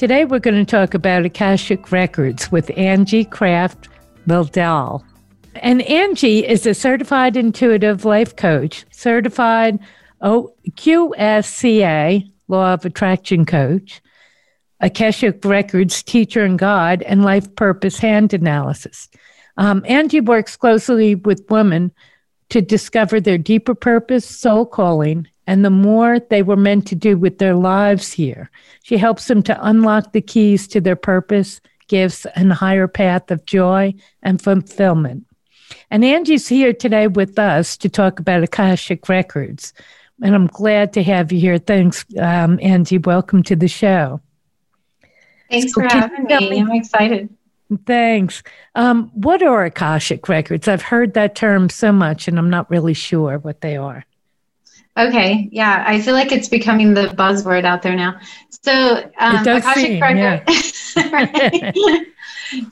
Today, we're going to talk about Akashic Records with Angie Kraft Mildal. And Angie is a certified intuitive life coach, certified QSCA, Law of Attraction coach, Akashic Records teacher and guide, and life purpose hand analysis. Um, Angie works closely with women to discover their deeper purpose, soul calling, and the more they were meant to do with their lives here. She helps them to unlock the keys to their purpose, gifts, and higher path of joy and fulfillment. And Angie's here today with us to talk about Akashic Records. And I'm glad to have you here. Thanks, um, Angie. Welcome to the show. Thanks so for having me. I'm excited. Thanks. Um, what are Akashic Records? I've heard that term so much, and I'm not really sure what they are. Okay, yeah, I feel like it's becoming the buzzword out there now. So, um, Akashic seem, records. Yeah.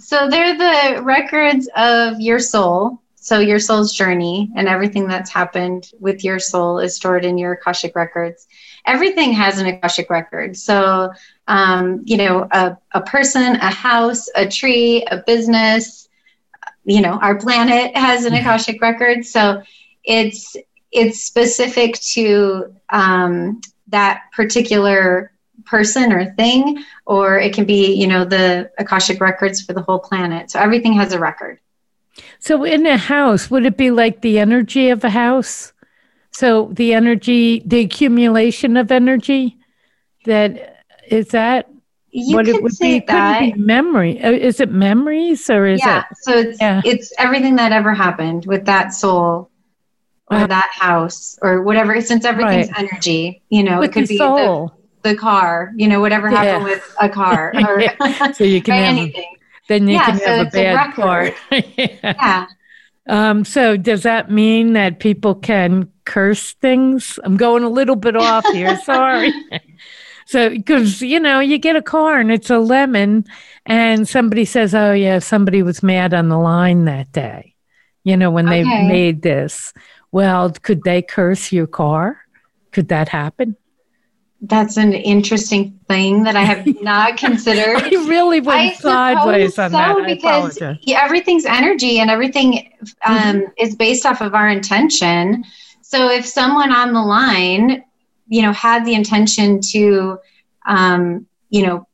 so they're the records of your soul. So your soul's journey and everything that's happened with your soul is stored in your Akashic records. Everything has an Akashic record. So, um, you know, a, a person, a house, a tree, a business, you know, our planet has an mm-hmm. Akashic record. So it's it's specific to um, that particular person or thing, or it can be, you know, the Akashic records for the whole planet. So everything has a record. So in a house, would it be like the energy of a house? So the energy, the accumulation of energy, that is that you what it would be? That. Could be memory. Uh, is it memories or is it? yeah, it? So it's yeah. it's everything that ever happened with that soul or that house or whatever since everything's right. energy you know with it could be the, the, car you know whatever yeah. happened with a car or so you can have anything. then you yeah, can so have a bad a car. Yeah, yeah. Um, so does that mean that people can curse things? I'm going a little bit off here sorry. So because you know you get a car and it's a lemon and somebody says oh yeah somebody was mad on the line that day you know when okay. they made this well, could they curse your car? Could that happen? That's an interesting thing that I have not considered. I really went I sideways on so, that. because everything's energy and everything um, mm-hmm. is based off of our intention. So if someone on the line, you know, had the intention to, um, you know,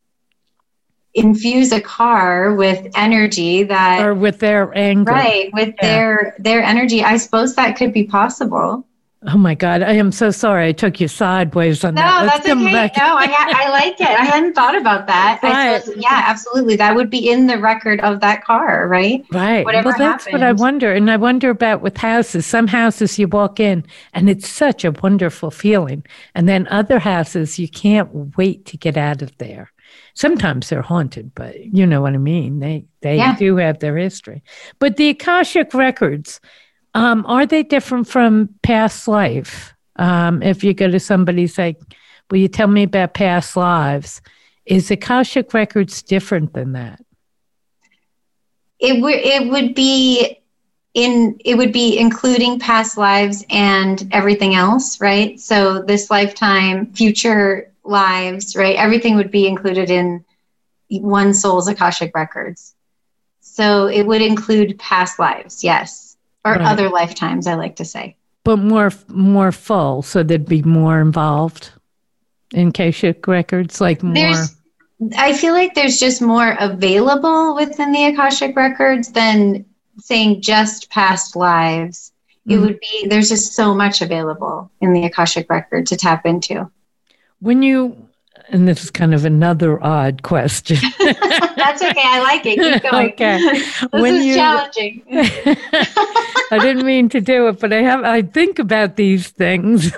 infuse a car with energy that or with their anger. Right with yeah. their their energy. I suppose that could be possible. Oh my god i am so sorry i took you sideways on no, that. No that's okay. back. no I, I like it. I hadn't thought about that. Right. Suppose, yeah absolutely. That would be in the record of that car right? Right. Whatever well that's happened. what i wonder and i wonder about with houses. Some houses you walk in and it's such a wonderful feeling and then other houses you can't wait to get out of there sometimes they're haunted, but you know what I mean. They they yeah. do have their history. But the Akashic records, um, are they different from past life? Um, if you go to somebody say, "Will you tell me about past lives?" Is Akashic records different than that? It would it would be in it would be including past lives and everything else, right? So this lifetime, future lives, right? Everything would be included in one soul's Akashic records. So it would include past lives, yes, or right. other lifetimes, I like to say. But more more full, so there'd be more involved in Akashic records, like more. There's, I feel like there's just more available within the Akashic records than saying just past lives. It mm-hmm. would be there's just so much available in the Akashic record to tap into. When you, and this is kind of another odd question. That's okay. I like it. Keep going. Okay. this when is you, challenging. I didn't mean to do it, but I have. I think about these things.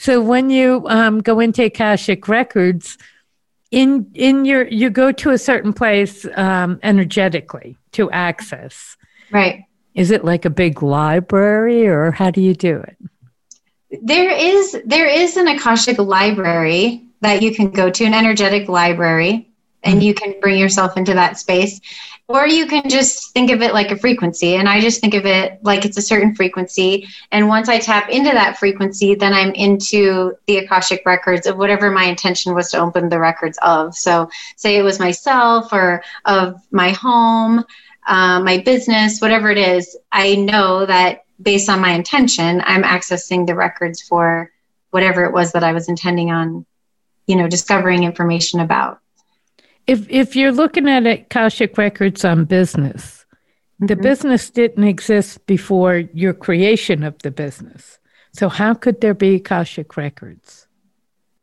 so when you um, go into Akashic records, in in your you go to a certain place um, energetically to access. Right. Is it like a big library, or how do you do it? There is there is an akashic library that you can go to, an energetic library, and mm-hmm. you can bring yourself into that space. Or you can just think of it like a frequency and i just think of it like it's a certain frequency. And once i tap into that frequency then i'm into the akashic records of whatever my intention was to open the records of. So say it was myself or of my home uh, my business whatever it is i know that based on my intention i'm accessing the records for whatever it was that i was intending on you know discovering information about if if you're looking at Akashic Records on business, mm-hmm. the business didn't exist before your creation of the business. So how could there be Akashic Records?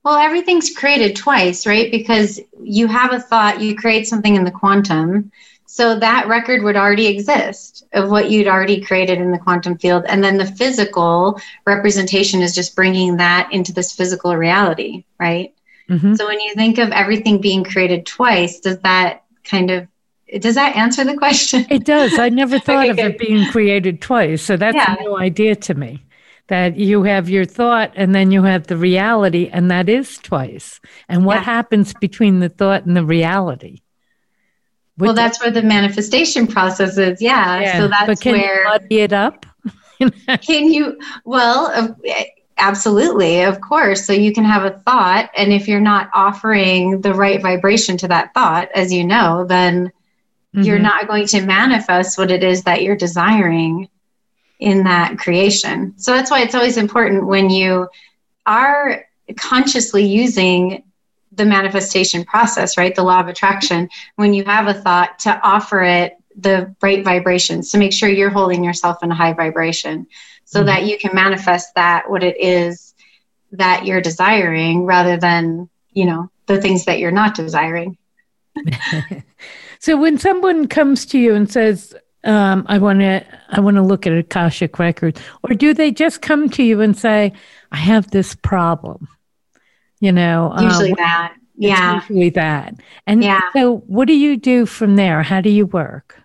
Well, everything's created twice, right? Because you have a thought, you create something in the quantum. So that record would already exist of what you'd already created in the quantum field. And then the physical representation is just bringing that into this physical reality, right? Mm-hmm. So when you think of everything being created twice, does that kind of does that answer the question? It does. I never thought okay, of good. it being created twice. So that's yeah. a new idea to me. That you have your thought and then you have the reality, and that is twice. And what yeah. happens between the thought and the reality? Well, that's where the manifestation process is. Yeah. yeah. So that's but can where. You muddy it up? can you? Well, Absolutely, of course. So you can have a thought, and if you're not offering the right vibration to that thought, as you know, then mm-hmm. you're not going to manifest what it is that you're desiring in that creation. So that's why it's always important when you are consciously using the manifestation process, right? The law of attraction, when you have a thought to offer it the right vibrations to make sure you're holding yourself in a high vibration so mm-hmm. that you can manifest that what it is that you're desiring rather than you know the things that you're not desiring so when someone comes to you and says um, i want to i want to look at akashic records or do they just come to you and say i have this problem you know usually uh, that yeah usually that and yeah. so what do you do from there how do you work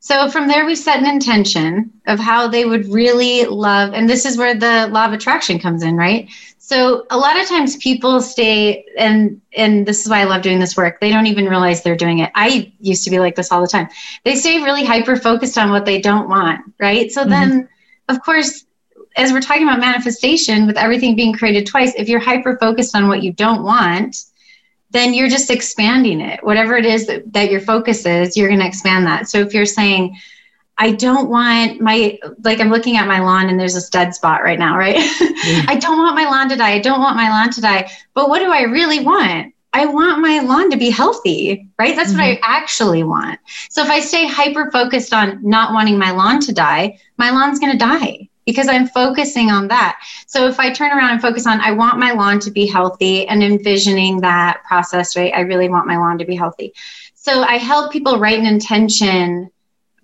so from there, we set an intention of how they would really love, and this is where the law of attraction comes in, right? So a lot of times people stay, and and this is why I love doing this work. They don't even realize they're doing it. I used to be like this all the time. They stay really hyper focused on what they don't want, right? So mm-hmm. then, of course, as we're talking about manifestation, with everything being created twice, if you're hyper focused on what you don't want, then you're just expanding it. Whatever it is that, that your focus is, you're going to expand that. So if you're saying, I don't want my, like I'm looking at my lawn and there's a dead spot right now, right? Mm. I don't want my lawn to die. I don't want my lawn to die. But what do I really want? I want my lawn to be healthy, right? That's mm-hmm. what I mm-hmm. actually want. So if I stay hyper focused on not wanting my lawn to die, my lawn's going to die because I'm focusing on that. So if I turn around and focus on, I want my lawn to be healthy and envisioning that process, right? I really want my lawn to be healthy. So I help people write an intention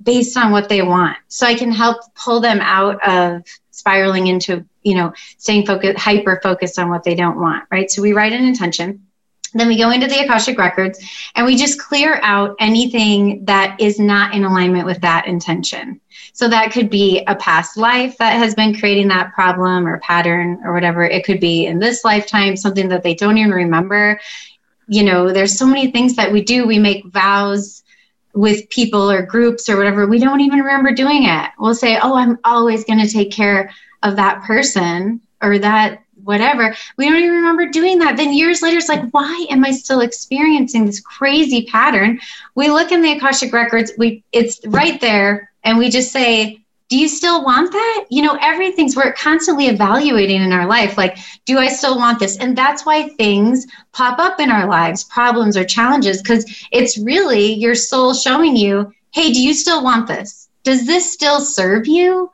based on what they want. So I can help pull them out of spiraling into, you know, staying focused, hyper focused on what they don't want, right? So we write an intention. Then we go into the Akashic Records and we just clear out anything that is not in alignment with that intention. So that could be a past life that has been creating that problem or pattern or whatever. It could be in this lifetime, something that they don't even remember. You know, there's so many things that we do. We make vows with people or groups or whatever. We don't even remember doing it. We'll say, oh, I'm always going to take care of that person or that whatever. We don't even remember doing that. Then years later, it's like, why am I still experiencing this crazy pattern? We look in the Akashic records, we it's right there and we just say, do you still want that? You know, everything's we're constantly evaluating in our life. Like, do I still want this? And that's why things pop up in our lives, problems or challenges, because it's really your soul showing you, hey, do you still want this? Does this still serve you?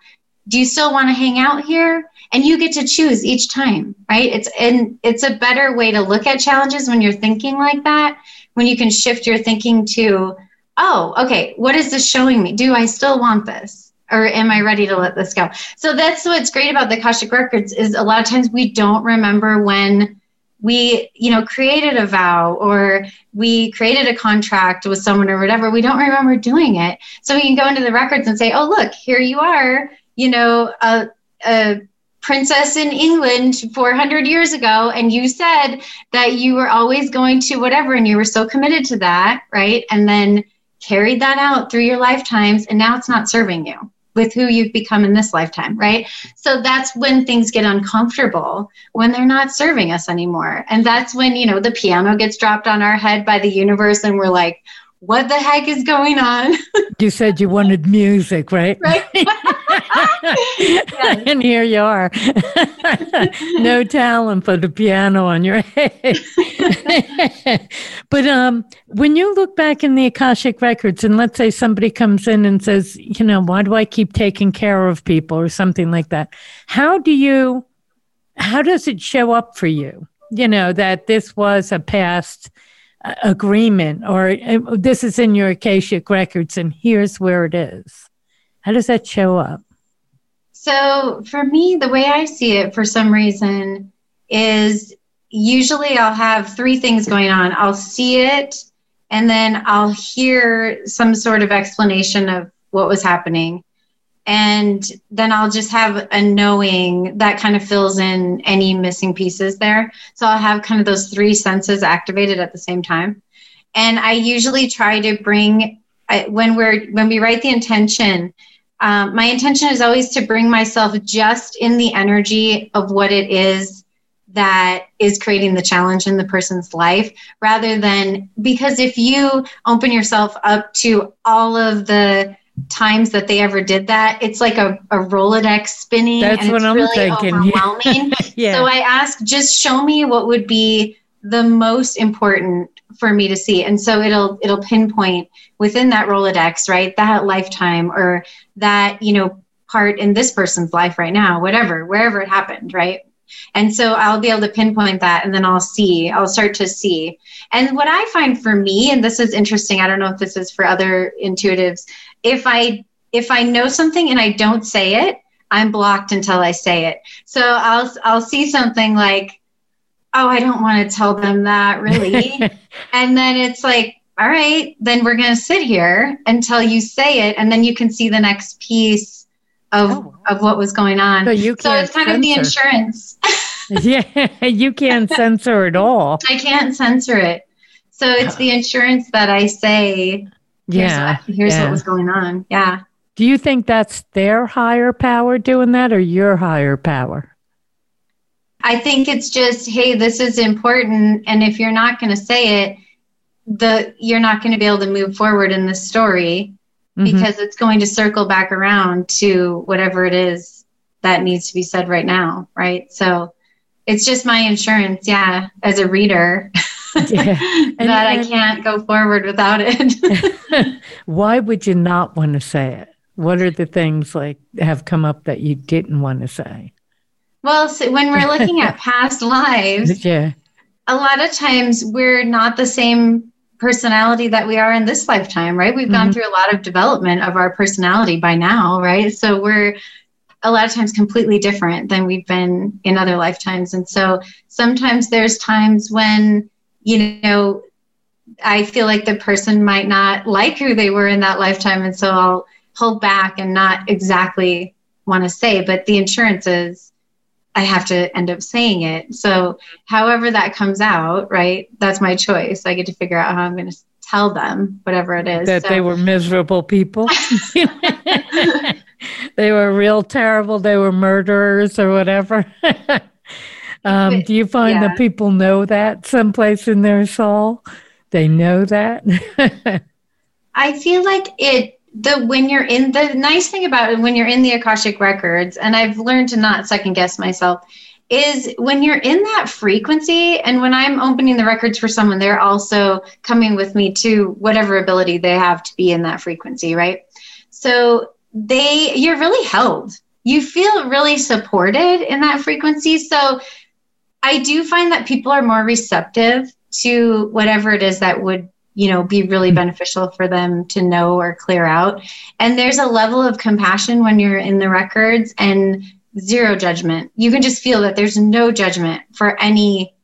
Do you still want to hang out here? And you get to choose each time, right? It's and it's a better way to look at challenges when you're thinking like that, when you can shift your thinking to oh, okay, what is this showing me? Do I still want this? Or am I ready to let this go? So that's what's great about the Akashic Records is a lot of times we don't remember when we you know created a vow or we created a contract with someone or whatever we don't remember doing it so we can go into the records and say oh look here you are you know a, a princess in england 400 years ago and you said that you were always going to whatever and you were so committed to that right and then carried that out through your lifetimes and now it's not serving you with who you've become in this lifetime, right? So that's when things get uncomfortable when they're not serving us anymore. And that's when, you know, the piano gets dropped on our head by the universe and we're like, what the heck is going on? you said you wanted music, right? Right. and here you are. no talent for the piano on your head. but um, when you look back in the Akashic records, and let's say somebody comes in and says, you know, why do I keep taking care of people or something like that? How do you, how does it show up for you? You know, that this was a past agreement or uh, this is in your Akashic records and here's where it is? How does that show up? So, for me, the way I see it for some reason is usually I'll have three things going on. I'll see it, and then I'll hear some sort of explanation of what was happening and then I'll just have a knowing that kind of fills in any missing pieces there. So I'll have kind of those three senses activated at the same time. And I usually try to bring when we're when we write the intention. Um, my intention is always to bring myself just in the energy of what it is that is creating the challenge in the person's life rather than because if you open yourself up to all of the times that they ever did that, it's like a, a Rolodex spinning. That's and what it's I'm really thinking. Overwhelming. yeah. So I ask, just show me what would be the most important for me to see. And so it'll it'll pinpoint within that Rolodex, right? That lifetime or that, you know, part in this person's life right now, whatever, wherever it happened, right? And so I'll be able to pinpoint that and then I'll see, I'll start to see. And what I find for me, and this is interesting, I don't know if this is for other intuitives, if I if I know something and I don't say it, I'm blocked until I say it. So I'll I'll see something like, oh, I don't want to tell them that really. and then it's like, all right, then we're going to sit here until you say it and then you can see the next piece of oh. of what was going on. So, you so it's kind censor. of the insurance. yeah, you can't censor it all. I can't censor it. So it's the insurance that I say yeah. Here's, what, here's yeah. what was going on. Yeah. Do you think that's their higher power doing that or your higher power? I think it's just, hey, this is important. And if you're not going to say it, the you're not going to be able to move forward in the story mm-hmm. because it's going to circle back around to whatever it is that needs to be said right now. Right. So it's just my insurance. Yeah. As a reader. yeah. and, that I can't go forward without it. why would you not want to say it? What are the things like have come up that you didn't want to say? Well, so when we're looking at past lives, yeah. a lot of times we're not the same personality that we are in this lifetime, right? We've mm-hmm. gone through a lot of development of our personality by now, right? So we're a lot of times completely different than we've been in other lifetimes. And so sometimes there's times when you know, I feel like the person might not like who they were in that lifetime. And so I'll hold back and not exactly want to say, but the insurance is I have to end up saying it. So however that comes out, right, that's my choice. I get to figure out how I'm going to tell them whatever it is. That so. they were miserable people. they were real terrible. They were murderers or whatever. Um, do you find yeah. that people know that someplace in their soul? They know that. I feel like it. The when you're in the nice thing about it when you're in the akashic records, and I've learned to not second guess myself, is when you're in that frequency, and when I'm opening the records for someone, they're also coming with me to whatever ability they have to be in that frequency, right? So they, you're really held you feel really supported in that frequency. So I do find that people are more receptive to whatever it is that would you know be really beneficial for them to know or clear out and there's a level of compassion when you're in the records and zero judgment you can just feel that there's no judgment for any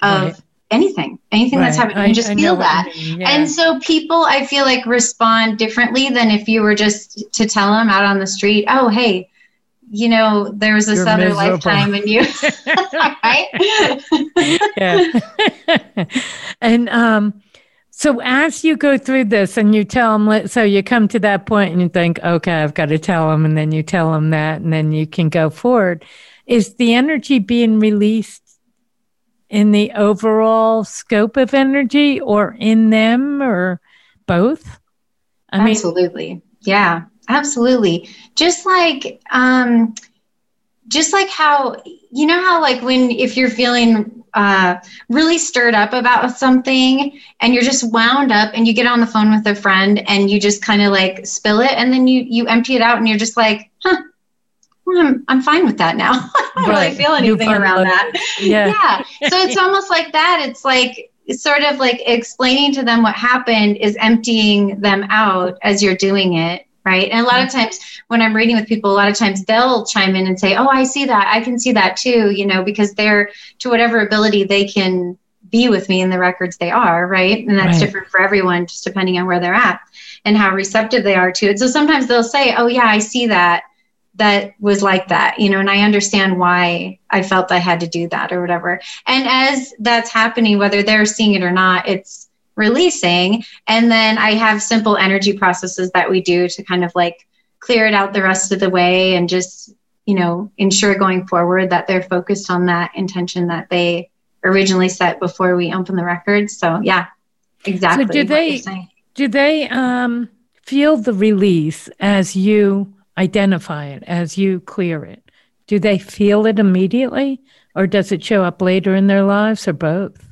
of right. anything, anything right. that's happening. You just I, feel that. Yeah. And so people, I feel like respond differently than if you were just to tell them out on the street, oh, hey, you know, there was this You're other miserable. lifetime in you, right? yeah. and, um, so as you go through this and you tell them, so you come to that point and you think, okay, I've got to tell them, and then you tell them that, and then you can go forward. Is the energy being released in the overall scope of energy or in them or both? I absolutely. Mean, yeah, absolutely. Just like, um, just like how, you know, how like when, if you're feeling uh, really stirred up about something and you're just wound up and you get on the phone with a friend and you just kind of like spill it and then you you empty it out and you're just like huh well, I'm, I'm fine with that now. I don't right. really feel anything around that. Yeah. Yeah. So it's almost like that. It's like it's sort of like explaining to them what happened is emptying them out as you're doing it right? And a lot of mm-hmm. times when I'm reading with people, a lot of times they'll chime in and say, "Oh, I see that. I can see that too," you know, because they're to whatever ability they can be with me in the records they are, right? And that's right. different for everyone, just depending on where they're at and how receptive they are to it. So sometimes they'll say, "Oh, yeah, I see that." That was like that, you know, and I understand why I felt I had to do that or whatever. And as that's happening, whether they're seeing it or not, it's releasing. And then I have simple energy processes that we do to kind of like clear it out the rest of the way and just, you know, ensure going forward that they're focused on that intention that they originally set before we open the records. So yeah, exactly. So do they do they um, feel the release as you identify it, as you clear it? Do they feel it immediately, or does it show up later in their lives, or both?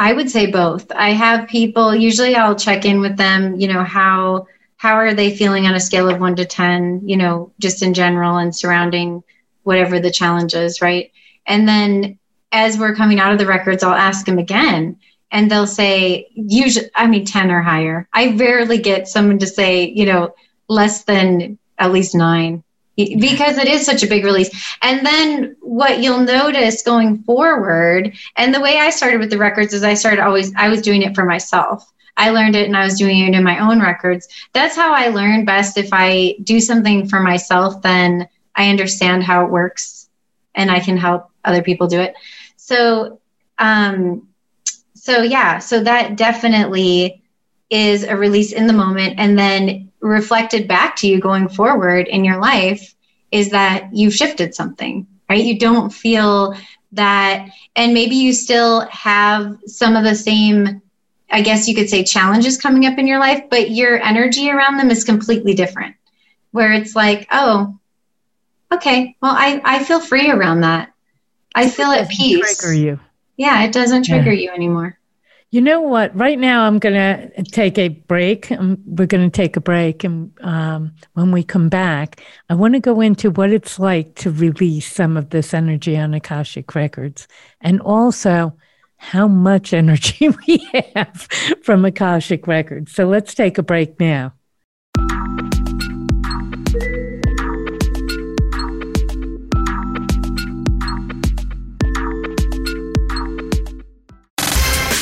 I would say both. I have people, usually I'll check in with them, you know, how how are they feeling on a scale of 1 to 10, you know, just in general and surrounding whatever the challenge is, right? And then as we're coming out of the records, I'll ask them again and they'll say usually I mean 10 or higher. I rarely get someone to say, you know, less than at least 9 because it is such a big release. And then what you'll notice going forward, and the way I started with the records is I started always, I was doing it for myself. I learned it and I was doing it in my own records. That's how I learn best. If I do something for myself, then I understand how it works and I can help other people do it. So, um, so yeah, so that definitely is a release in the moment. And then reflected back to you going forward in your life is that you've shifted something, right? You don't feel that, and maybe you still have some of the same, I guess you could say, challenges coming up in your life, but your energy around them is completely different. Where it's like, oh, okay, well, I, I feel free around that. I feel at peace. Trigger you. Yeah, it doesn't trigger yeah. you anymore. You know what? Right now, I'm going to take a break. Um, we're going to take a break. And um, when we come back, I want to go into what it's like to release some of this energy on Akashic Records and also how much energy we have from Akashic Records. So let's take a break now.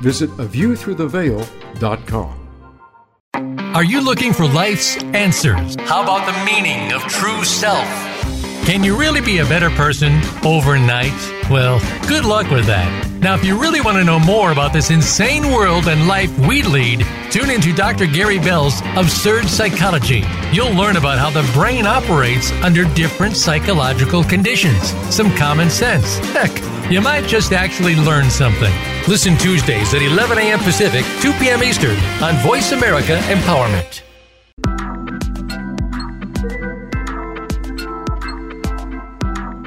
Visit aviewthroughtheveil.com are you looking for life's answers? How about the meaning of true self? Can you really be a better person overnight? Well, good luck with that. Now, if you really want to know more about this insane world and life we lead, tune into Dr. Gary Bell's Absurd Psychology. You'll learn about how the brain operates under different psychological conditions, some common sense. Heck, you might just actually learn something. Listen Tuesdays at 11 a.m. Pacific, 2 p.m. Eastern on Voice America Empowerment.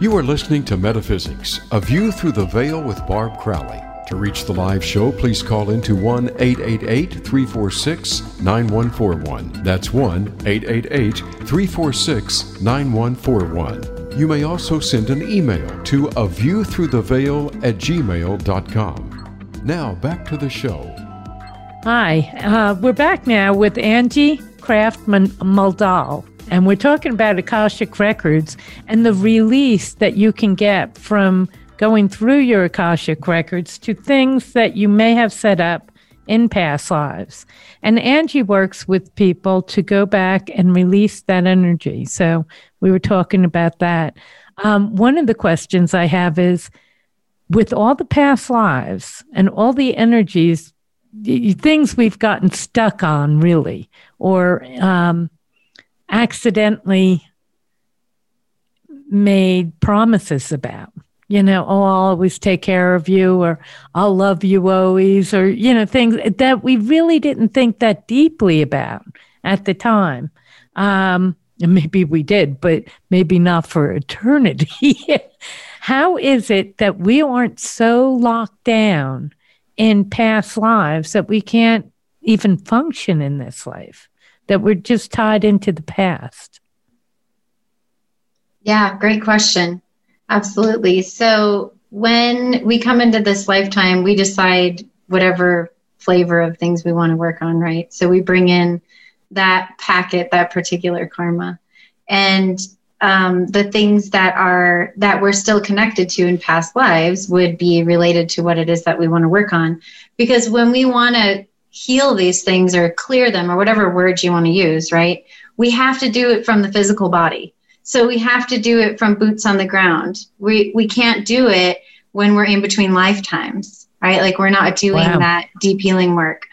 You are listening to Metaphysics, A View Through the Veil with Barb Crowley. To reach the live show, please call into 1 888 346 9141. That's 1 888 346 9141. You may also send an email to a view through the veil at gmail.com. Now back to the show. Hi, uh, we're back now with Angie Craftman Muldall. And we're talking about Akashic Records and the release that you can get from going through your Akashic Records to things that you may have set up in past lives. And Angie works with people to go back and release that energy. So we were talking about that. Um, one of the questions I have is with all the past lives and all the energies, things we've gotten stuck on, really, or um, accidentally made promises about. You know, oh, I'll always take care of you, or I'll love you always, or, you know, things that we really didn't think that deeply about at the time. Um, and maybe we did, but maybe not for eternity. How is it that we aren't so locked down in past lives that we can't even function in this life? that we're just tied into the past? Yeah, great question. Absolutely. So when we come into this lifetime, we decide whatever flavor of things we want to work on, right? So we bring in that packet, that particular karma. And um, the things that are that we're still connected to in past lives would be related to what it is that we want to work on because when we want to heal these things or clear them or whatever words you want to use, right? We have to do it from the physical body. So we have to do it from boots on the ground. We we can't do it when we're in between lifetimes, right? Like we're not doing wow. that deep healing work.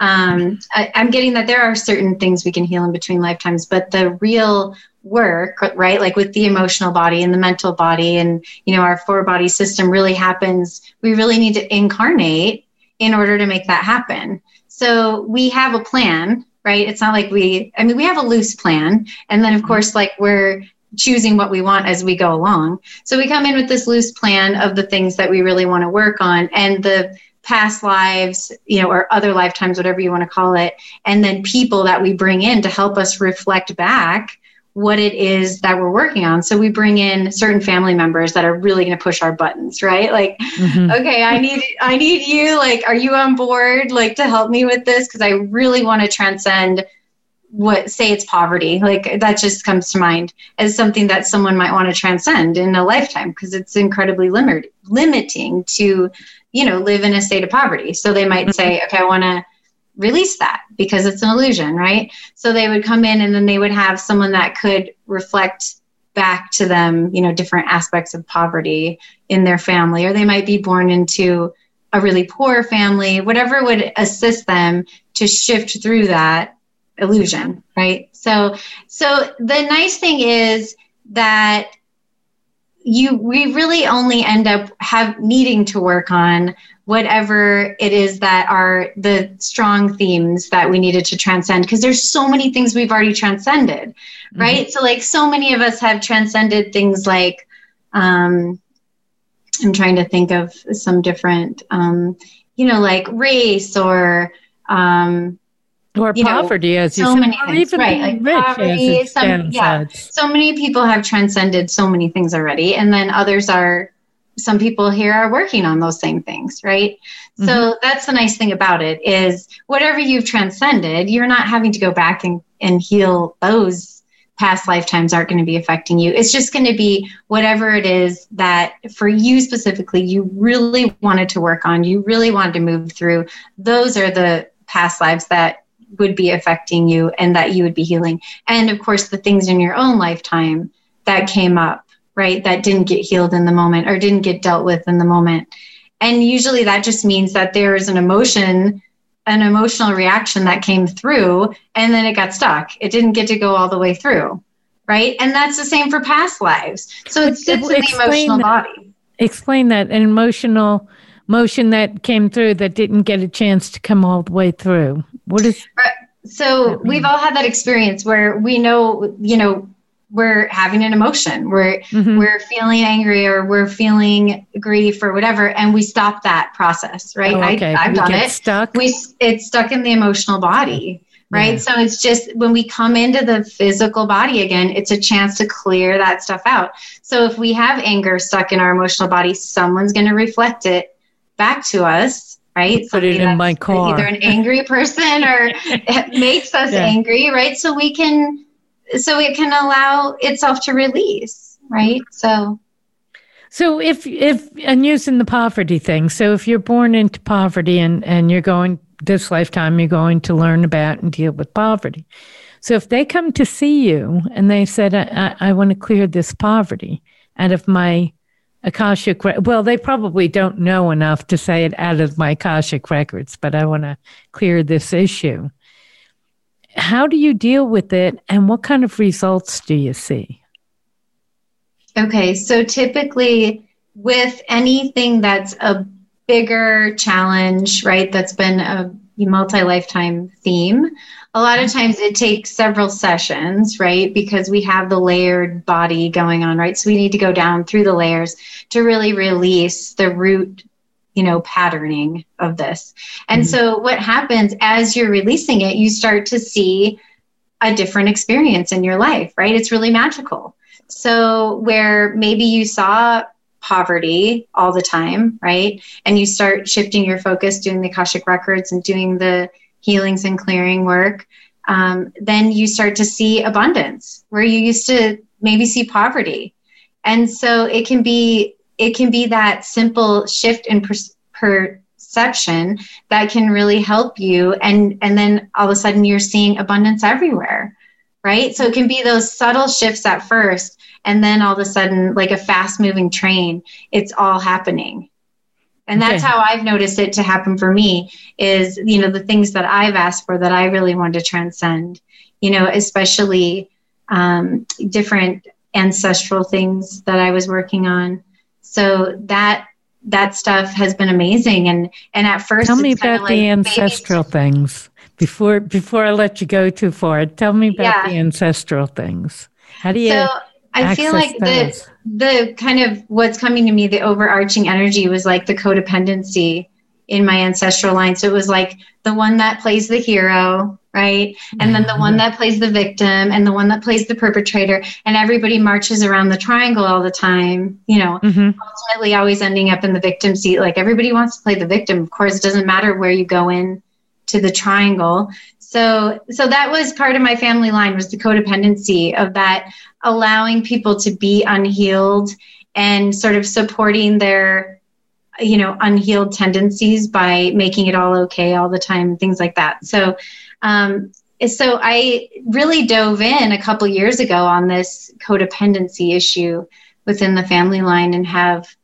Um, I, I'm getting that there are certain things we can heal in between lifetimes, but the real work, right? Like with the emotional body and the mental body and, you know, our four body system really happens. We really need to incarnate in order to make that happen. So we have a plan, right? It's not like we, I mean, we have a loose plan. And then, of mm-hmm. course, like we're choosing what we want as we go along. So we come in with this loose plan of the things that we really want to work on and the past lives, you know, or other lifetimes, whatever you want to call it. And then people that we bring in to help us reflect back what it is that we're working on. So we bring in certain family members that are really going to push our buttons, right? Like, mm-hmm. okay, I need I need you like are you on board like to help me with this because I really want to transcend what say it's poverty. Like that just comes to mind as something that someone might want to transcend in a lifetime because it's incredibly limit limiting to, you know, live in a state of poverty. So they might mm-hmm. say, okay, I want to release that because it's an illusion, right? So they would come in and then they would have someone that could reflect back to them, you know, different aspects of poverty in their family, or they might be born into a really poor family, whatever would assist them to shift through that illusion, right? So, so the nice thing is that you we really only end up have needing to work on whatever it is that are the strong themes that we needed to transcend because there's so many things we've already transcended mm-hmm. right so like so many of us have transcended things like um i'm trying to think of some different um you know like race or um or poverty, know, as you so said, many things, even right? Like rich, poverty, some, yeah. So many people have transcended so many things already, and then others are some people here are working on those same things right mm-hmm. so that's the nice thing about it is whatever you've transcended you're not having to go back and, and heal those past lifetimes aren't going to be affecting you it's just going to be whatever it is that for you specifically you really wanted to work on you really wanted to move through those are the past lives that would be affecting you and that you would be healing and of course the things in your own lifetime that came up right? That didn't get healed in the moment or didn't get dealt with in the moment. And usually that just means that there is an emotion, an emotional reaction that came through and then it got stuck. It didn't get to go all the way through. Right. And that's the same for past lives. So it sits in the emotional that, body. Explain that an emotional motion that came through that didn't get a chance to come all the way through. What is so we've all had that experience where we know, you know, we're having an emotion we're mm-hmm. we're feeling angry or we're feeling grief or whatever and we stop that process right oh, okay. I, have done it stuck we it's stuck in the emotional body right yeah. so it's just when we come into the physical body again it's a chance to clear that stuff out so if we have anger stuck in our emotional body someone's going to reflect it back to us right? Put Somebody it in my car. Either an angry person or it makes us yeah. angry, right? So we can so it can allow itself to release, right? So so if if and using the poverty thing, so if you're born into poverty and and you're going this lifetime you're going to learn about and deal with poverty. So if they come to see you and they said, I, I, I want to clear this poverty out of my Akashic, well, they probably don't know enough to say it out of my Akashic records, but I want to clear this issue how do you deal with it and what kind of results do you see? Okay, so typically with anything that's a bigger challenge, right, that's been a multi lifetime theme, a lot of times it takes several sessions, right, because we have the layered body going on, right? So we need to go down through the layers to really release the root you know patterning of this. And mm-hmm. so what happens as you're releasing it you start to see a different experience in your life right? It's really magical. So where maybe you saw poverty all the time right? And you start shifting your focus doing the akashic records and doing the healings and clearing work um, then you start to see abundance where you used to maybe see poverty. And so it can be it can be that simple shift in per- perception that can really help you. And and then all of a sudden you're seeing abundance everywhere right? So it can be those subtle shifts at first and then all of a sudden like a fast moving train it's all happening and that's okay. how i've noticed it to happen for me is you know the things that i've asked for that i really want to transcend you know especially um, different ancestral things that i was working on so that that stuff has been amazing and and at first tell me about like the ancestral things before before i let you go too far tell me about yeah. the ancestral things how do you so i feel like those? the the kind of what's coming to me the overarching energy was like the codependency in my ancestral line so it was like the one that plays the hero right? And then the one that plays the victim and the one that plays the perpetrator, and everybody marches around the triangle all the time, you know, mm-hmm. ultimately always ending up in the victim seat. Like everybody wants to play the victim. Of course, it doesn't matter where you go in to the triangle. So, so that was part of my family line was the codependency of that allowing people to be unhealed and sort of supporting their you know unhealed tendencies by making it all okay all the time things like that so um, so I really dove in a couple years ago on this codependency issue within the family line and have,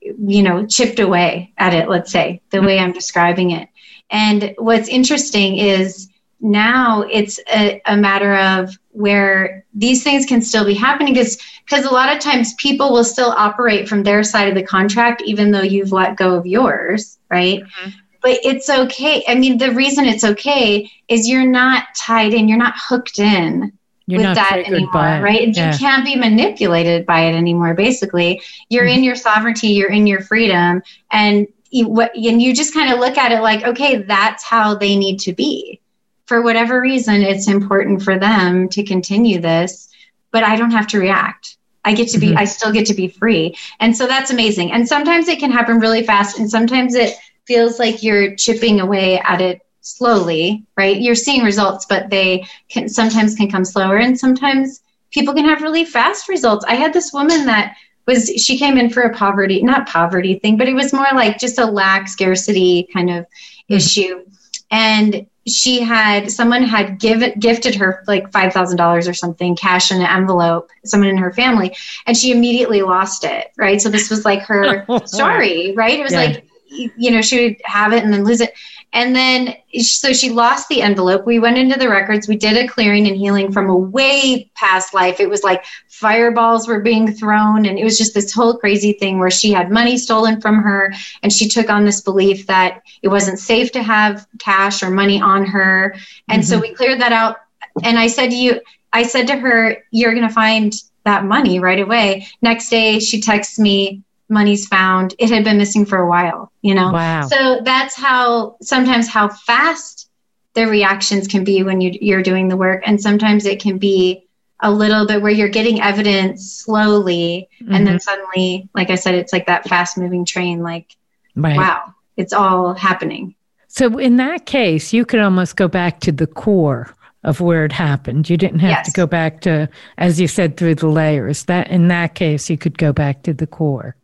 you know, chipped away at it, let's say, the way I'm describing it. And what's interesting is now it's a, a matter of where these things can still be happening because because a lot of times people will still operate from their side of the contract even though you've let go of yours right mm-hmm but it's okay. I mean, the reason it's okay is you're not tied in, you're not hooked in you're with that anymore, right? Yeah. You can't be manipulated by it anymore. Basically, you're mm-hmm. in your sovereignty, you're in your freedom, and you, what, and you just kind of look at it like, okay, that's how they need to be. For whatever reason, it's important for them to continue this, but I don't have to react. I get to be, mm-hmm. I still get to be free. And so that's amazing. And sometimes it can happen really fast, and sometimes it feels like you're chipping away at it slowly, right? You're seeing results, but they can sometimes can come slower and sometimes people can have really fast results. I had this woman that was she came in for a poverty, not poverty thing, but it was more like just a lack scarcity kind of mm-hmm. issue. And she had someone had given gifted her like five thousand dollars or something cash in an envelope someone in her family and she immediately lost it right so this was like her oh, story right it was yeah. like you know, she would have it and then lose it. And then, so she lost the envelope. We went into the records. We did a clearing and healing from a way past life. It was like fireballs were being thrown. And it was just this whole crazy thing where she had money stolen from her. And she took on this belief that it wasn't safe to have cash or money on her. And mm-hmm. so we cleared that out. And I said to you, I said to her, You're going to find that money right away. Next day, she texts me, money's found. It had been missing for a while, you know? Wow. So that's how sometimes how fast the reactions can be when you, you're doing the work. And sometimes it can be a little bit where you're getting evidence slowly. Mm-hmm. And then mm-hmm. suddenly, like I said, it's like that fast moving train, like, right. wow, it's all happening. So in that case, you could almost go back to the core of where it happened. You didn't have yes. to go back to, as you said, through the layers. That in that case, you could go back to the core.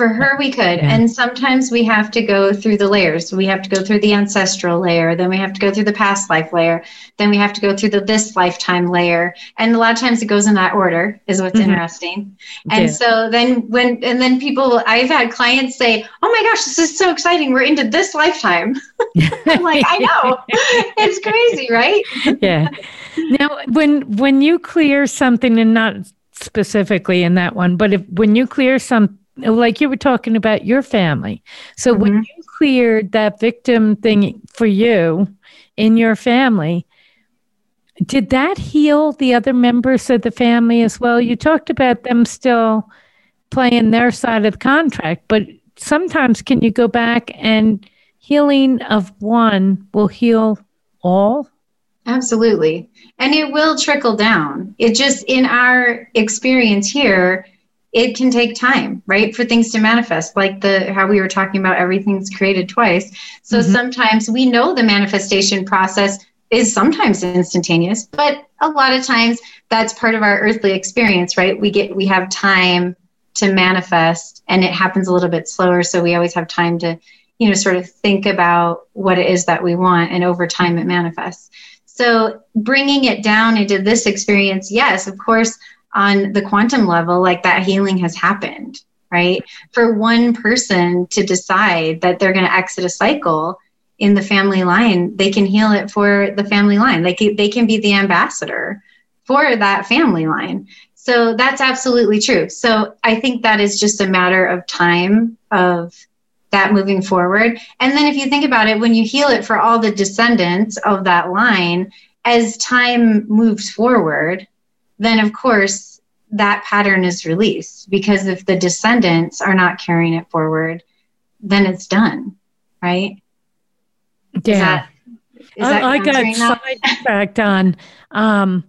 For her, we could. Yeah. And sometimes we have to go through the layers. We have to go through the ancestral layer, then we have to go through the past life layer, then we have to go through the this lifetime layer. And a lot of times it goes in that order, is what's mm-hmm. interesting. And yeah. so then when, and then people, I've had clients say, oh my gosh, this is so exciting. We're into this lifetime. I'm like, I know. it's crazy, right? yeah. Now, when, when you clear something and not specifically in that one, but if when you clear some like you were talking about your family. So mm-hmm. when you cleared that victim thing for you in your family, did that heal the other members of the family as well? You talked about them still playing their side of the contract, but sometimes can you go back and healing of one will heal all? Absolutely. And it will trickle down. It just, in our experience here, it can take time right for things to manifest like the how we were talking about everything's created twice. So mm-hmm. sometimes we know the manifestation process is sometimes instantaneous but a lot of times that's part of our earthly experience right? We get we have time to manifest and it happens a little bit slower so we always have time to you know sort of think about what it is that we want and over time it manifests. So bringing it down into this experience yes of course on the quantum level, like that healing has happened, right? For one person to decide that they're going to exit a cycle in the family line, they can heal it for the family line. They can, they can be the ambassador for that family line. So that's absolutely true. So I think that is just a matter of time of that moving forward. And then if you think about it, when you heal it for all the descendants of that line, as time moves forward, then of course that pattern is released because if the descendants are not carrying it forward, then it's done, right? Yeah. Is that, is I, I got sidetracked on. Um,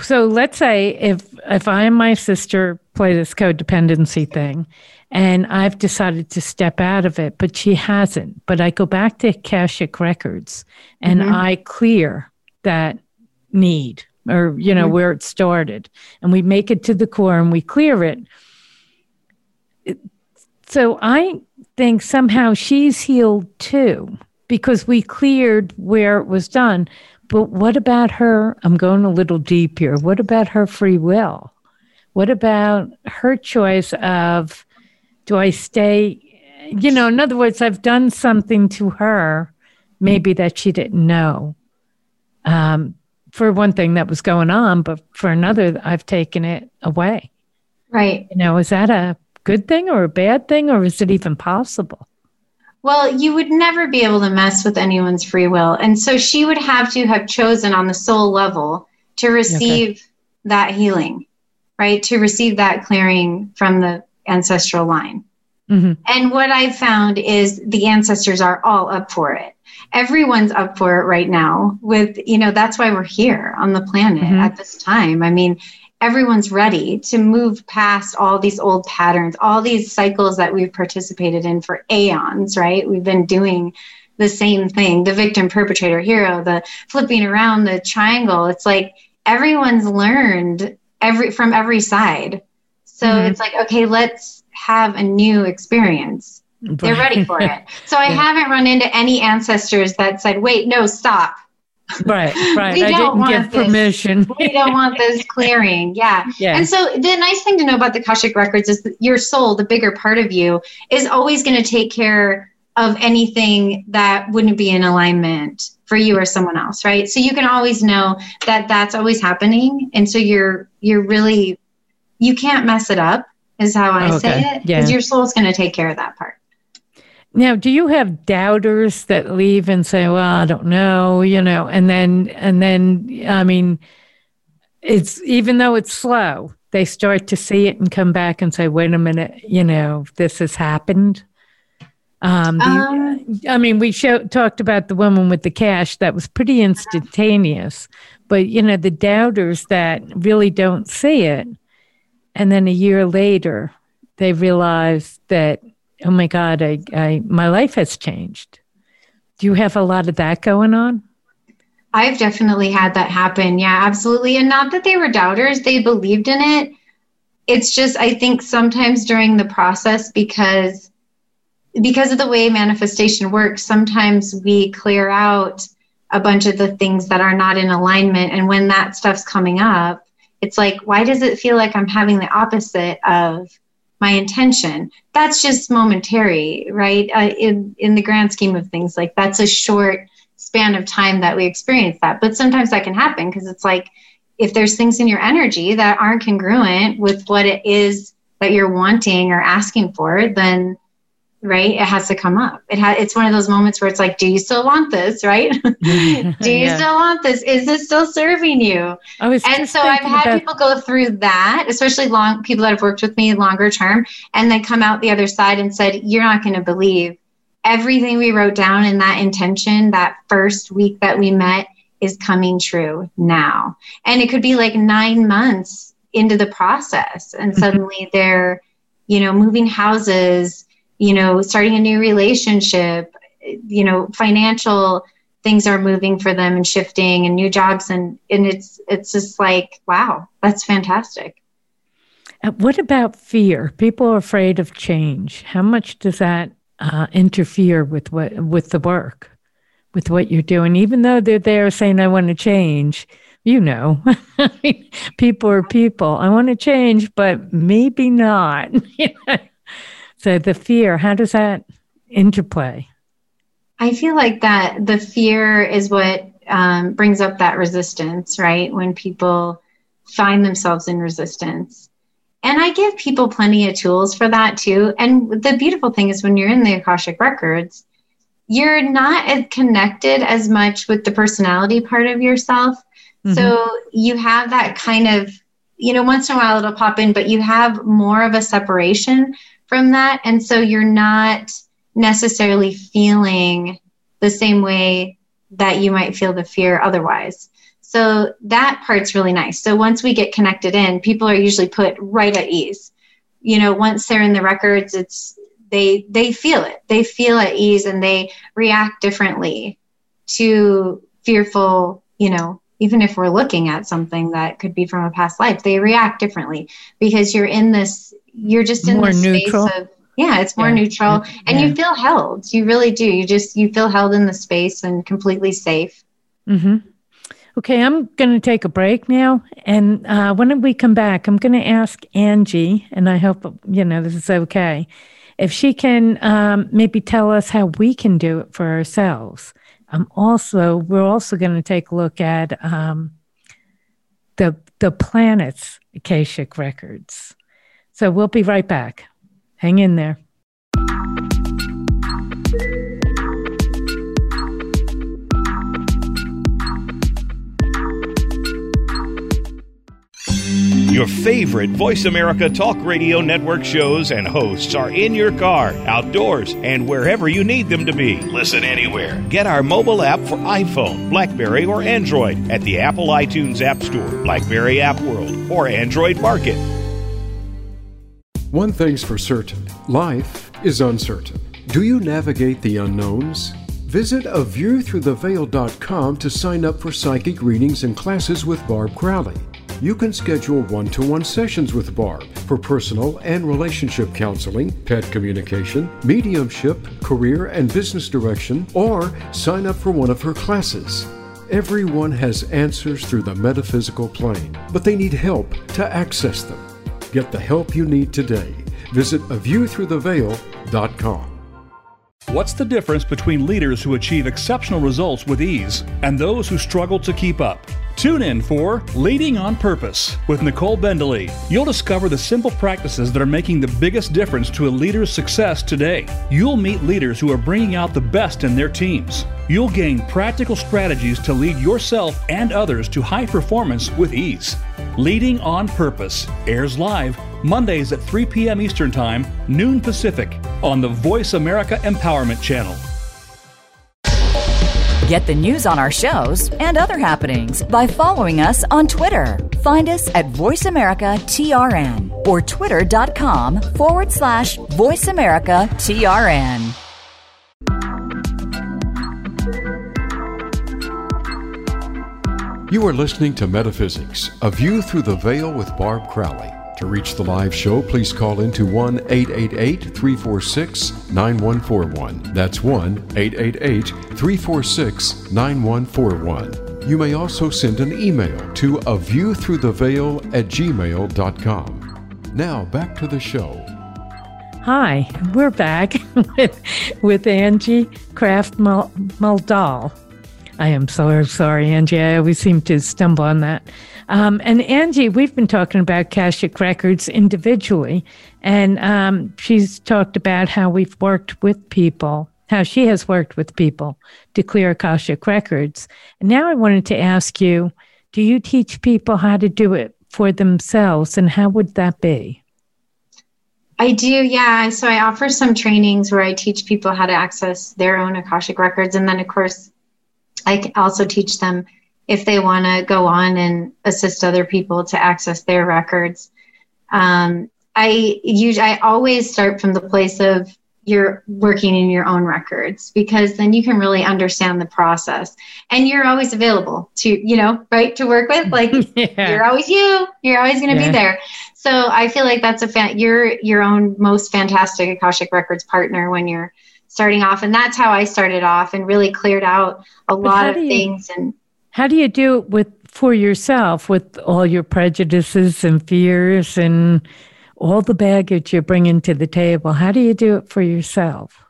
so let's say if if I and my sister play this codependency thing, and I've decided to step out of it, but she hasn't. But I go back to Akashic Records and mm-hmm. I clear that need or you know mm-hmm. where it started. And we make it to the core and we clear it so i think somehow she's healed too because we cleared where it was done. But what about her i'm going a little deep here what about her free will? What about her choice of do i stay you know in other words i've done something to her maybe that she didn't know. Um, for one thing that was going on, but for another, I've taken it away. Right. You know, is that a good thing or a bad thing, or is it even possible? Well, you would never be able to mess with anyone's free will. And so she would have to have chosen on the soul level to receive okay. that healing, right? To receive that clearing from the ancestral line. Mm-hmm. And what I've found is the ancestors are all up for it everyone's up for it right now with you know that's why we're here on the planet mm-hmm. at this time. I mean everyone's ready to move past all these old patterns all these cycles that we've participated in for aeons right? We've been doing the same thing the victim perpetrator hero the flipping around the triangle. It's like everyone's learned every from every side. So mm-hmm. it's like okay let's have a new experience they're ready for it. So I yeah. haven't run into any ancestors that said, wait, no, stop. Right, right. we I don't want this. permission. we don't want this clearing. Yeah. yeah. And so the nice thing to know about the Akashic records is that your soul, the bigger part of you, is always going to take care of anything that wouldn't be in alignment for you or someone else right so you can always know that that's always happening and so you're you're really you can't mess it up is how i oh, okay. say it because yeah. your soul's going to take care of that part now do you have doubters that leave and say well i don't know you know and then and then i mean it's even though it's slow they start to see it and come back and say wait a minute you know this has happened. Um, um, I mean, we show, talked about the woman with the cash that was pretty instantaneous, but you know, the doubters that really don't see it, and then a year later, they realize that, oh my God, I, I my life has changed. Do you have a lot of that going on? I've definitely had that happen. Yeah, absolutely. And not that they were doubters, they believed in it. It's just, I think sometimes during the process, because because of the way manifestation works, sometimes we clear out a bunch of the things that are not in alignment. And when that stuff's coming up, it's like, why does it feel like I'm having the opposite of my intention? That's just momentary, right? Uh, in in the grand scheme of things, like that's a short span of time that we experience that. But sometimes that can happen because it's like if there's things in your energy that aren't congruent with what it is that you're wanting or asking for, then right? It has to come up. It ha- it's one of those moments where it's like do you still want this right? Do you yeah. still want this? Is this still serving you? And so i've had about- people go through that especially long people that have worked with me longer term and then come out the other side and said you're not going to believe. Everything we wrote down in that intention that first week that we met is coming true now. And it could be like nine months into the process and mm-hmm. suddenly they're you know moving houses you know, starting a new relationship, you know, financial things are moving for them and shifting and new jobs. And and it's it's just like wow that's fantastic. What about fear? People are afraid of change. How much does that uh, interfere with what with the work with what you're doing? Even though they're there saying i want to change you know people are people. I want to change but maybe not So the fear, how does that interplay? I feel like that the fear is what um, brings up that resistance, right? When people find themselves in resistance. And I give people plenty of tools for that too. And the beautiful thing is when you're in the Akashic Records, you're not as connected as much with the personality part of yourself. Mm-hmm. So you have that kind of, you know, once in a while it'll pop in, but you have more of a separation from that. And so you're not necessarily feeling the same way that you might feel the fear otherwise. So that part's really nice. So once we get connected in, people are usually put right at ease. You know, once they're in the records, it's they they feel it. They feel at ease and they react differently to fearful, you know, even if we're looking at something that could be from a past life, they react differently because you're in this you're just in more neutral. Of, yeah, it's more yeah. neutral and yeah. you feel held. You really do. You just you feel held in the space and completely safe. Mm-hmm. Okay, I'm going to take a break now. And uh, when we come back, I'm going to ask Angie, and I hope, you know, this is okay, if she can um, maybe tell us how we can do it for ourselves. Um, also, we're also going to take a look at um, the, the planet's Akashic records. So we'll be right back. Hang in there. Your favorite Voice America Talk Radio Network shows and hosts are in your car, outdoors, and wherever you need them to be. Listen anywhere. Get our mobile app for iPhone, Blackberry, or Android at the Apple iTunes App Store, Blackberry App World, or Android Market. One thing's for certain life is uncertain. Do you navigate the unknowns? Visit a view through the aviewthroughtheveil.com to sign up for psychic readings and classes with Barb Crowley. You can schedule one to one sessions with Barb for personal and relationship counseling, pet communication, mediumship, career and business direction, or sign up for one of her classes. Everyone has answers through the metaphysical plane, but they need help to access them. Get the help you need today. Visit aviewthroughtheveil.com. What's the difference between leaders who achieve exceptional results with ease and those who struggle to keep up? Tune in for Leading on Purpose with Nicole Bendaly. You'll discover the simple practices that are making the biggest difference to a leader's success today. You'll meet leaders who are bringing out the best in their teams. You'll gain practical strategies to lead yourself and others to high performance with ease. Leading on Purpose airs live Mondays at 3 p.m. Eastern Time, noon Pacific, on the Voice America Empowerment Channel. Get the news on our shows and other happenings by following us on Twitter. Find us at VoiceAmericaTRN or twitter.com forward slash VoiceAmericaTRN. You are listening to Metaphysics, A View Through the Veil with Barb Crowley. To reach the live show, please call into 1 888 346 9141. That's 1 888 346 9141. You may also send an email to a view through the veil at gmail.com. Now back to the show. Hi, we're back with, with Angie Kraft Muldall. I am so sorry, Angie. I always seem to stumble on that. Um, and Angie, we've been talking about Akashic Records individually, and um, she's talked about how we've worked with people, how she has worked with people to clear Akashic Records. And now I wanted to ask you do you teach people how to do it for themselves, and how would that be? I do, yeah. So I offer some trainings where I teach people how to access their own Akashic Records. And then, of course, I also teach them if they want to go on and assist other people to access their records. Um, I usually I always start from the place of you're working in your own records because then you can really understand the process and you're always available to you know right to work with like yeah. you're always you you're always going to yeah. be there so i feel like that's a fan you're your own most fantastic akashic records partner when you're starting off and that's how i started off and really cleared out a but lot of you, things and how do you do it with for yourself with all your prejudices and fears and all the baggage you're bringing to the table? How do you do it for yourself?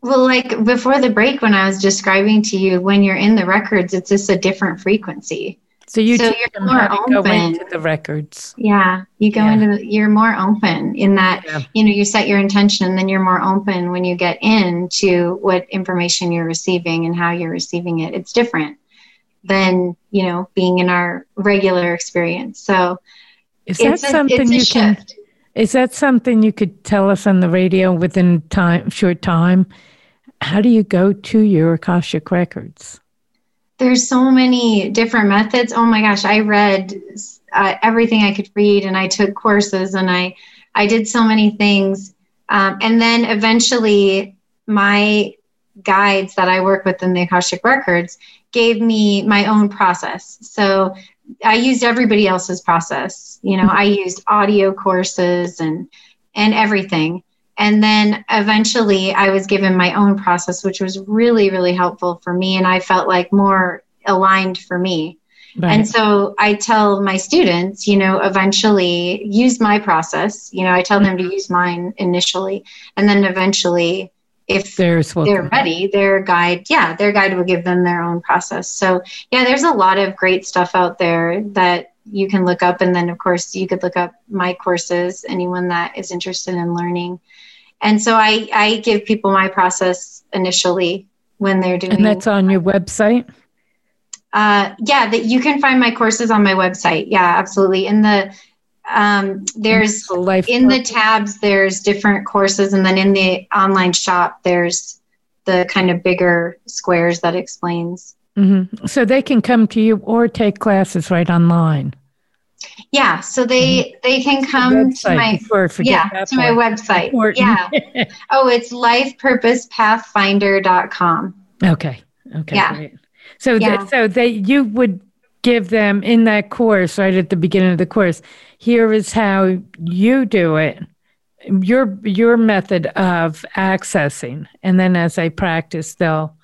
Well, like before the break, when I was describing to you, when you're in the records, it's just a different frequency. So you so you're more open. go into the records. Yeah, you go yeah. into the, you're more open in that yeah. you know you set your intention, and then you're more open when you get into what information you're receiving and how you're receiving it. It's different than you know being in our regular experience. So is that something a, you can? Is that something you could tell us on the radio within time short time? How do you go to your Akashic records? there's so many different methods. Oh my gosh, I read uh, everything I could read, and I took courses, and I I did so many things, um, and then eventually my guides that I work with in the Akashic Records gave me my own process. So I used everybody else's process. You know, I used audio courses and and everything. And then eventually I was given my own process, which was really, really helpful for me. And I felt like more aligned for me. Right. And so I tell my students, you know, eventually use my process. You know, I tell them to mm-hmm. use mine initially. And then eventually, if There's they're ready, their guide, yeah, their guide will give them their own process. So, yeah, there's a lot of great stuff out there that you can look up. And then, of course, you could look up my courses, anyone that is interested in learning. And so I, I give people my process initially when they're doing. And that's on your website. Uh, yeah, that you can find my courses on my website. Yeah, absolutely. In the um, there's Life in the tabs there's different courses, and then in the online shop there's the kind of bigger squares that explains. Mm-hmm. So they can come to you or take classes right online. Yeah, so they mm-hmm. they can come to my yeah to my website. Important. Yeah. oh, it's lifepurposepathfinder.com. Okay. Okay. Yeah. Great. So yeah. That, so they you would give them in that course right at the beginning of the course. Here is how you do it. Your your method of accessing, and then as they practice, they'll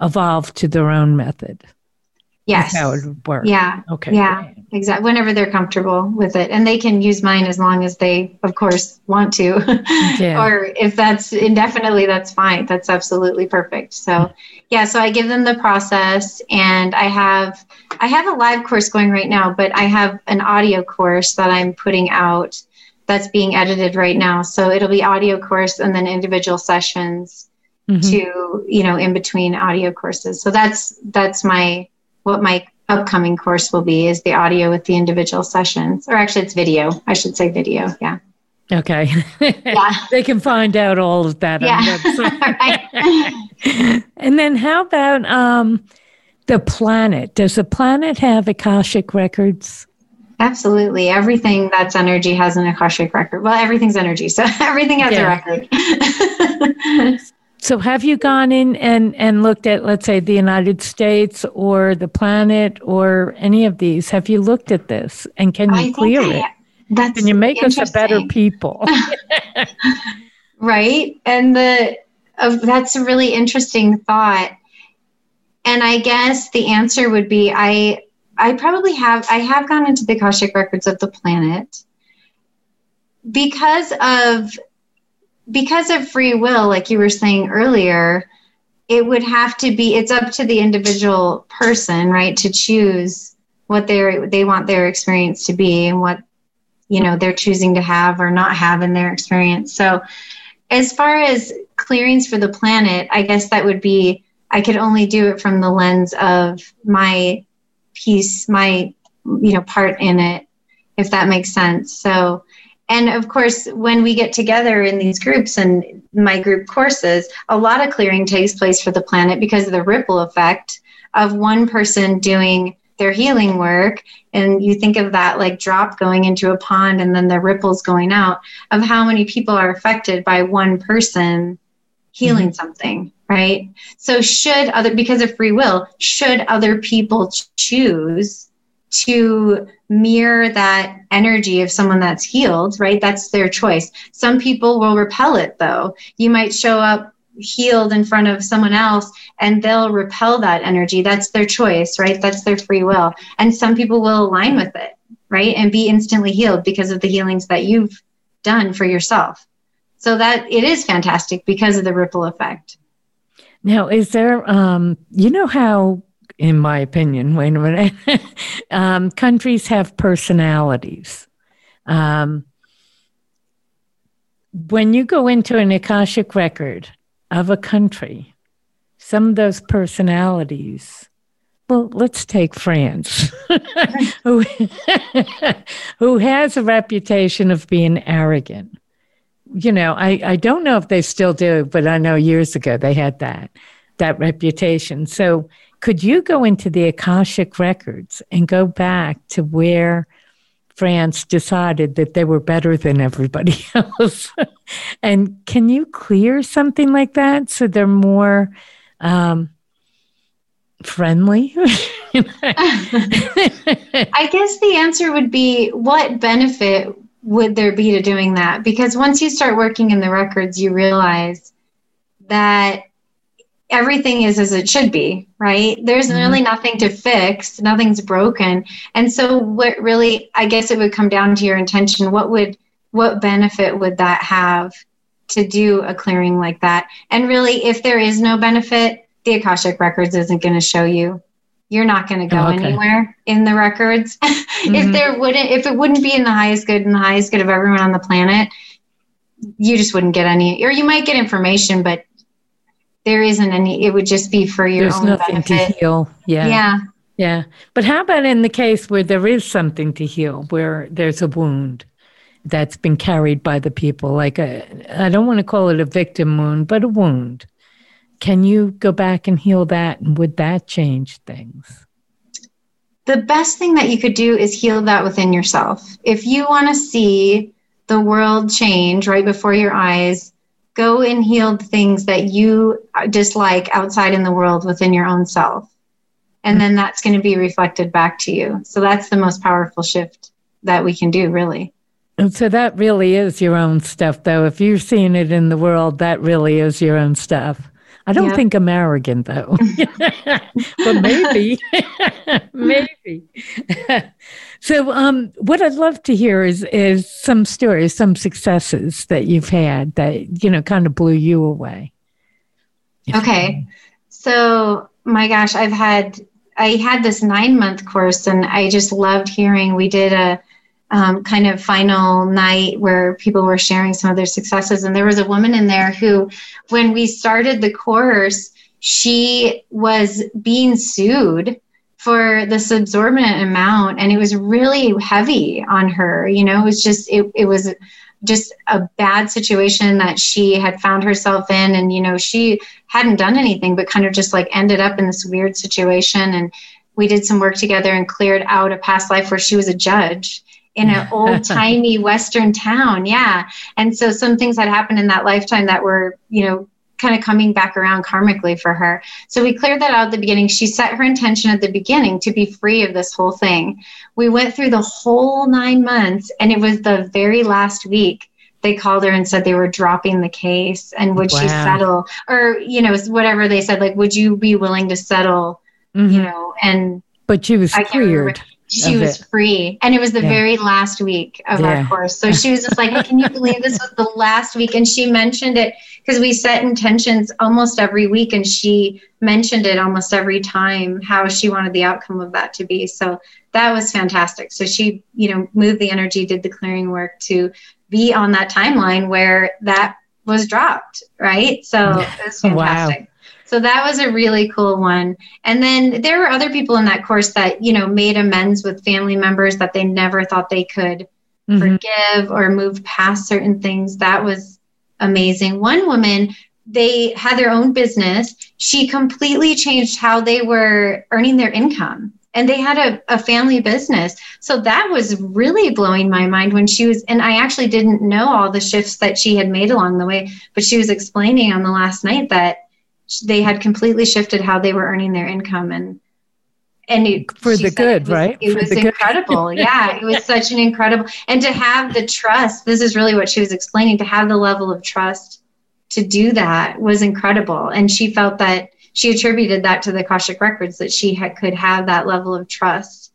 evolve to their own method. Yes. how it would work. Yeah. Okay. Yeah. Exactly. Whenever they're comfortable with it, and they can use mine as long as they, of course, want to. Yeah. or if that's indefinitely, that's fine. That's absolutely perfect. So, yeah. So I give them the process, and I have I have a live course going right now, but I have an audio course that I'm putting out that's being edited right now. So it'll be audio course and then individual sessions Mhm. to you know in between audio courses. So that's that's my what my upcoming course will be is the audio with the individual sessions or actually it's video i should say video yeah Okay. Yeah. they can find out all of that Yeah. on the website. And then how about um, the planet? Does the planet have Akashic records? absolutely everything that's energy has an akashic record well everything's energy so everything has Yeah. a record So have you gone in and, and looked at, let's say, the United States or the planet or any of these? Have you looked at this? And can you I clear I- it? that's Can you make us a better people? right and the uh, that's a really interesting thought and i guess the answer would be i i probably have i have gone into the akashic records of the planet because of because of free will like you were saying earlier it would have to be it's up to the individual person right to choose what they they want their experience to be and what you know they're choosing to have or not have in their experience. So as far as clearings for the planet i guess that would be i could only do it from the lens of my piece my you know part in it if that makes sense. So and of course when we get together in these groups and my group courses a lot of clearing takes place for the planet because of the ripple effect of one person doing their healing work. And you think of that like drop going into a pond and then the ripples going out of how many people are affected by one person healing mm-hmm. something right? So should other because of free will should other people choose to mirror that energy of someone that's healed right? That's their choice. Some people will repel it though. You might show up healed in front of someone else and they'll repel that energy. That's their choice right? That's their free will. And some people will align with it right? And be instantly healed because of the healings that you've done for yourself. So that it is fantastic because of the ripple effect. Now, is there, um, you know how, in my opinion, wait a minute, um, countries have personalities. Um, when you go into an Akashic record of a country, some of those personalities, well, let's take France, who, who has a reputation of being arrogant you know, I, I don't know if they still do, but I know years ago they had that that reputation. So could you go into the Akashic records and go back to where France decided that they were better than everybody else? and can you clear something like that so they're more um, friendly? I guess the answer would be what benefit would there be to doing that? Because once you start working in the records, you realize that everything is as it should be, right? There's Mhm. really nothing to fix, nothing's broken. And so what really I guess it would come down to your intention. What would what benefit would that have to do a clearing like that? And really if there is no benefit, the Akashic records isn't going to show you. You're not going to go Oh, okay. anywhere in the records. Mhm. if there wouldn't if it wouldn't be in the highest good and the highest good of everyone on the planet you just wouldn't get any or you might get information but there isn't any it would just be for your There's own nothing benefit to heal. Yeah. yeah Yeah. But how about in the case where there is something to heal, where there's a wound that's been carried by the people, like a, I don't want to call it a victim wound, but a wound? Can you go back and heal that? And would that change things? the best thing that you could do is heal that within yourself if you want to see the world change right before your eyes go and heal the things that you dislike outside in the world within your own self and then that's going to be reflected back to you so that's the most powerful shift that we can do really And so that really is your own stuff, though. If you're seeing it in the world, that really is your own stuff. I don't yep. think I'm arrogant though, but maybe, maybe. so, um, what I'd love to hear is is some stories, some successes that you've had that you know kind of blew you away. Okay, so my gosh, I've had I had this nine month course, and I just loved hearing. We did a um, kind of final night where people were sharing some of their successes. And there was a woman in there who, when we started the course, she was being sued for this exorbitant amount. And it was really heavy on her. You know it was just it, it was just a bad situation that she had found herself in. And you know she hadn't done anything but kind of just like ended up in this weird situation. And we did some work together and cleared out a past life where she was a judge in an old timey western town yeah. And so some things had happened in that lifetime that were you know kind of coming back around karmically for her. So we cleared that out at the beginning. She set her intention at the beginning to be free of this whole thing. We went through the whole nine months and it was the very last week they called her and said they were dropping the case and would wow. she settle? Or you know whatever they said like would you be willing to settle mm-hmm. you know and but she was cleared she was it. free and it was the yeah. very last week of yeah. our course so she was just like hey, can you believe this was the last week and she mentioned it because we set intentions almost every week and she mentioned it almost every time how she wanted the outcome of that to be so that was fantastic so she you know moved the energy did the clearing work to be on that timeline where that was dropped right so it was fantastic wow. So that was a really cool one. And then there were other people in that course that, you know, made amends with family members that they never thought they could mm-hmm. forgive or move past certain things. That was amazing. One woman, they had their own business. She completely changed how they were earning their income and they had a, a family business. So that was really blowing my mind when she was, and I actually didn't know all the shifts that she had made along the way, but she was explaining on the last night that they had completely shifted how they were earning their income and and it, for the good, it was, right? It was incredible. yeah, it was such an incredible, and to have the trust. This is really what she was explaining. To have the level of trust to do that was incredible, and she felt that she attributed that to the Akashic records that she had, could have that level of trust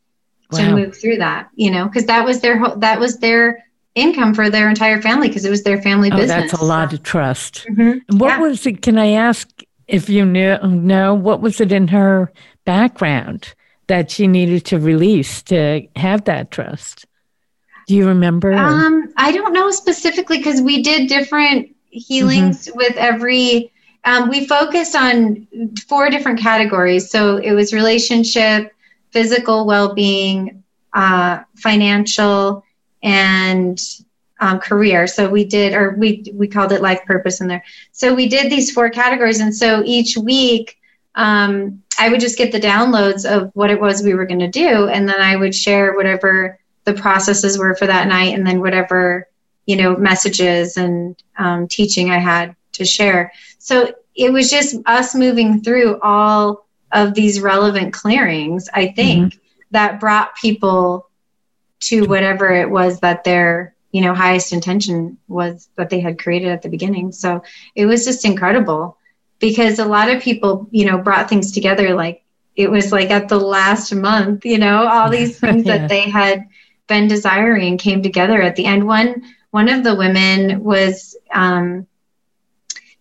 wow. to move through that. You know, because that was their that was their income for their entire family because it was their family oh, business. That's a lot of trust. Mm-hmm. What yeah. was it? Can I ask? If you knew, know what was it in her background that she needed to release to have that trust? Do you remember? Um, I don't know specifically because we did different healings mm-hmm. with every. Um, we focused on four different categories. So it was relationship, physical well-being, uh, financial, and um, career. So we did, or we we called it life purpose in there. So we did these four categories, and so each week um, I would just get the downloads of what it was we were going to do, and then I would share whatever the processes were for that night, and then whatever you know messages and um, teaching I had to share. So it was just us moving through all of these relevant clearings. I think mm-hmm. that brought people to whatever it was that they're you know highest intention was that they had created at the beginning. So it was just incredible because a lot of people you know brought things together. Like it was like at the last month you know all these things yeah. that they had been desiring came together at the end. One one of the women was um,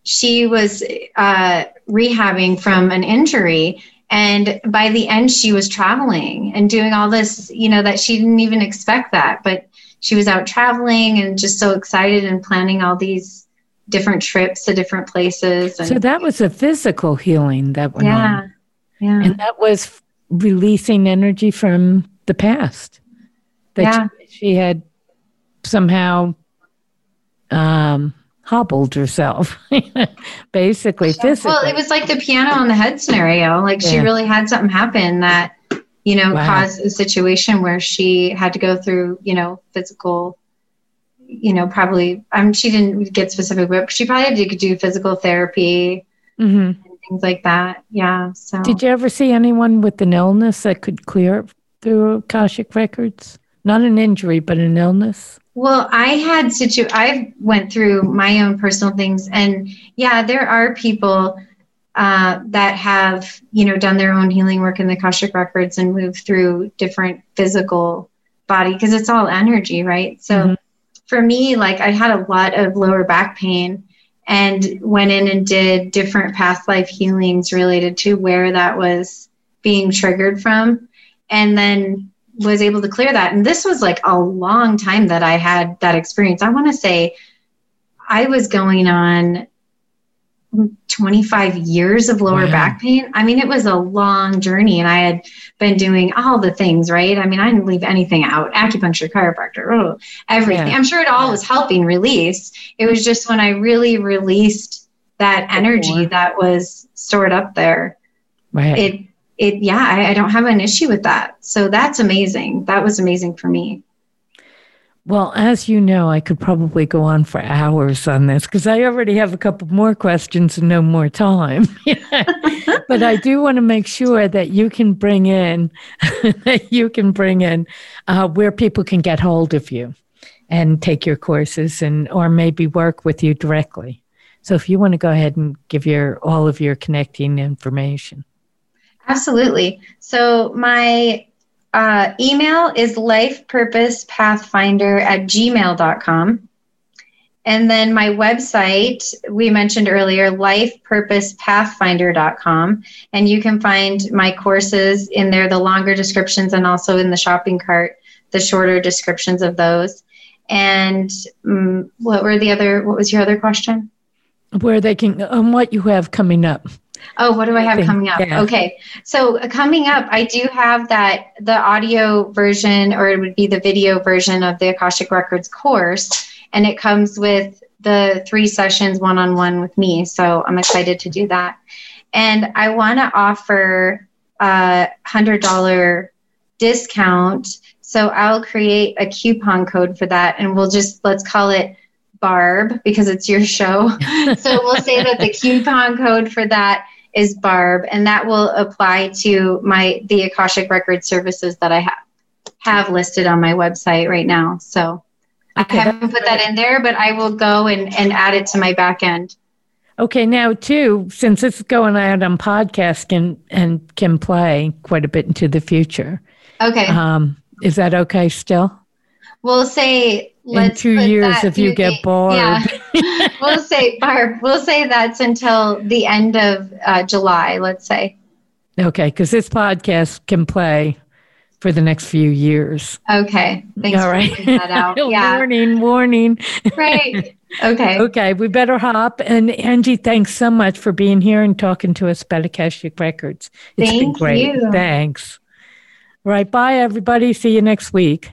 she was uh, rehabbing from an injury. And by the end she was traveling and doing all this you know that she didn't even expect that. But she was out traveling and just so excited and planning all these different trips to different places. And, so that was a physical healing that went yeah, on. Yeah. And that was releasing energy from the past that yeah. she, she had somehow um, hobbled herself, basically physically. Well, it was like the piano on the head scenario. Like yeah. she really had something happen that you know, wow. caused a situation where she had to go through, you know, physical, you know, probably, um, she didn't get specific, but she probably had to do physical therapy mm-hmm. and things like that. Yeah. So, did you ever see anyone with an illness that could clear through Akashic records? Not an injury, but an illness. Well, I had situ. I went through my own personal things, and yeah, there are people uh, that have you know done their own healing work in the Akashic records and move through different physical body because it's all energy, right? So mm-hmm. for me, like I had a lot of lower back pain and went in and did different past life healings related to where that was being triggered from and then was able to clear that and this was like a long time that i had that experience i want to say i was going on 25 years of lower wow. back pain. I mean, it was a long journey, and I had been doing all the things, right? I mean, I didn't leave anything out acupuncture, chiropractor, oh, everything. Yeah. I'm sure it all was helping release. It was just when I really released that energy that was stored up there. Right. It, it, yeah, I, I don't have an issue with that. So that's amazing. That was amazing for me. Well, as you know, I could probably go on for hours on this because I already have a couple more questions and no more time. but I do want to make sure that you can bring in that you can bring in uh, where people can get hold of you and take your courses and or maybe work with you directly. So if you want to go ahead and give your all of your connecting information. Absolutely. So my uh, email is lifepurposepathfinder at gmail.com. And then my website, we mentioned earlier, lifepurposepathfinder.com. And you can find my courses in there, the longer descriptions, and also in the shopping cart, the shorter descriptions of those. And um, what were the other, what was your other question? Where they can, um, what you have coming up. Oh, what do I have coming up? Yeah. Okay. So uh, coming up, I do have that the audio version or it would be the video version of the Akashic Records course. And it comes with the three sessions one on one with me. So I'm excited to do that. And I want to offer a hundred dollar discount. So I'll create a coupon code for that and we'll just let's call it Barb because it's your show. so we'll say that the coupon code for that is Barb, and that will apply to my the Akashic Record services that I have have listed on my website right now. So okay, I haven't put that in there, but I will go and, and add it to my back end. Okay, now too, since it's going out on podcast and and can play quite a bit into the future. Okay. Um, is that okay still? We'll say in two years if you get bored. Yeah. we'll say, Barb, we'll say that's until the end of uh, July, let's say. Okay, because this podcast can play for the next few years. Okay. Thanks All right. yeah. warning, warning. right. Okay. Okay. We better hop. And Angie, thanks so much for being here and talking to us about Akashic Records. It's Thank been great. You. Thanks. All right. Bye, everybody. See you next week.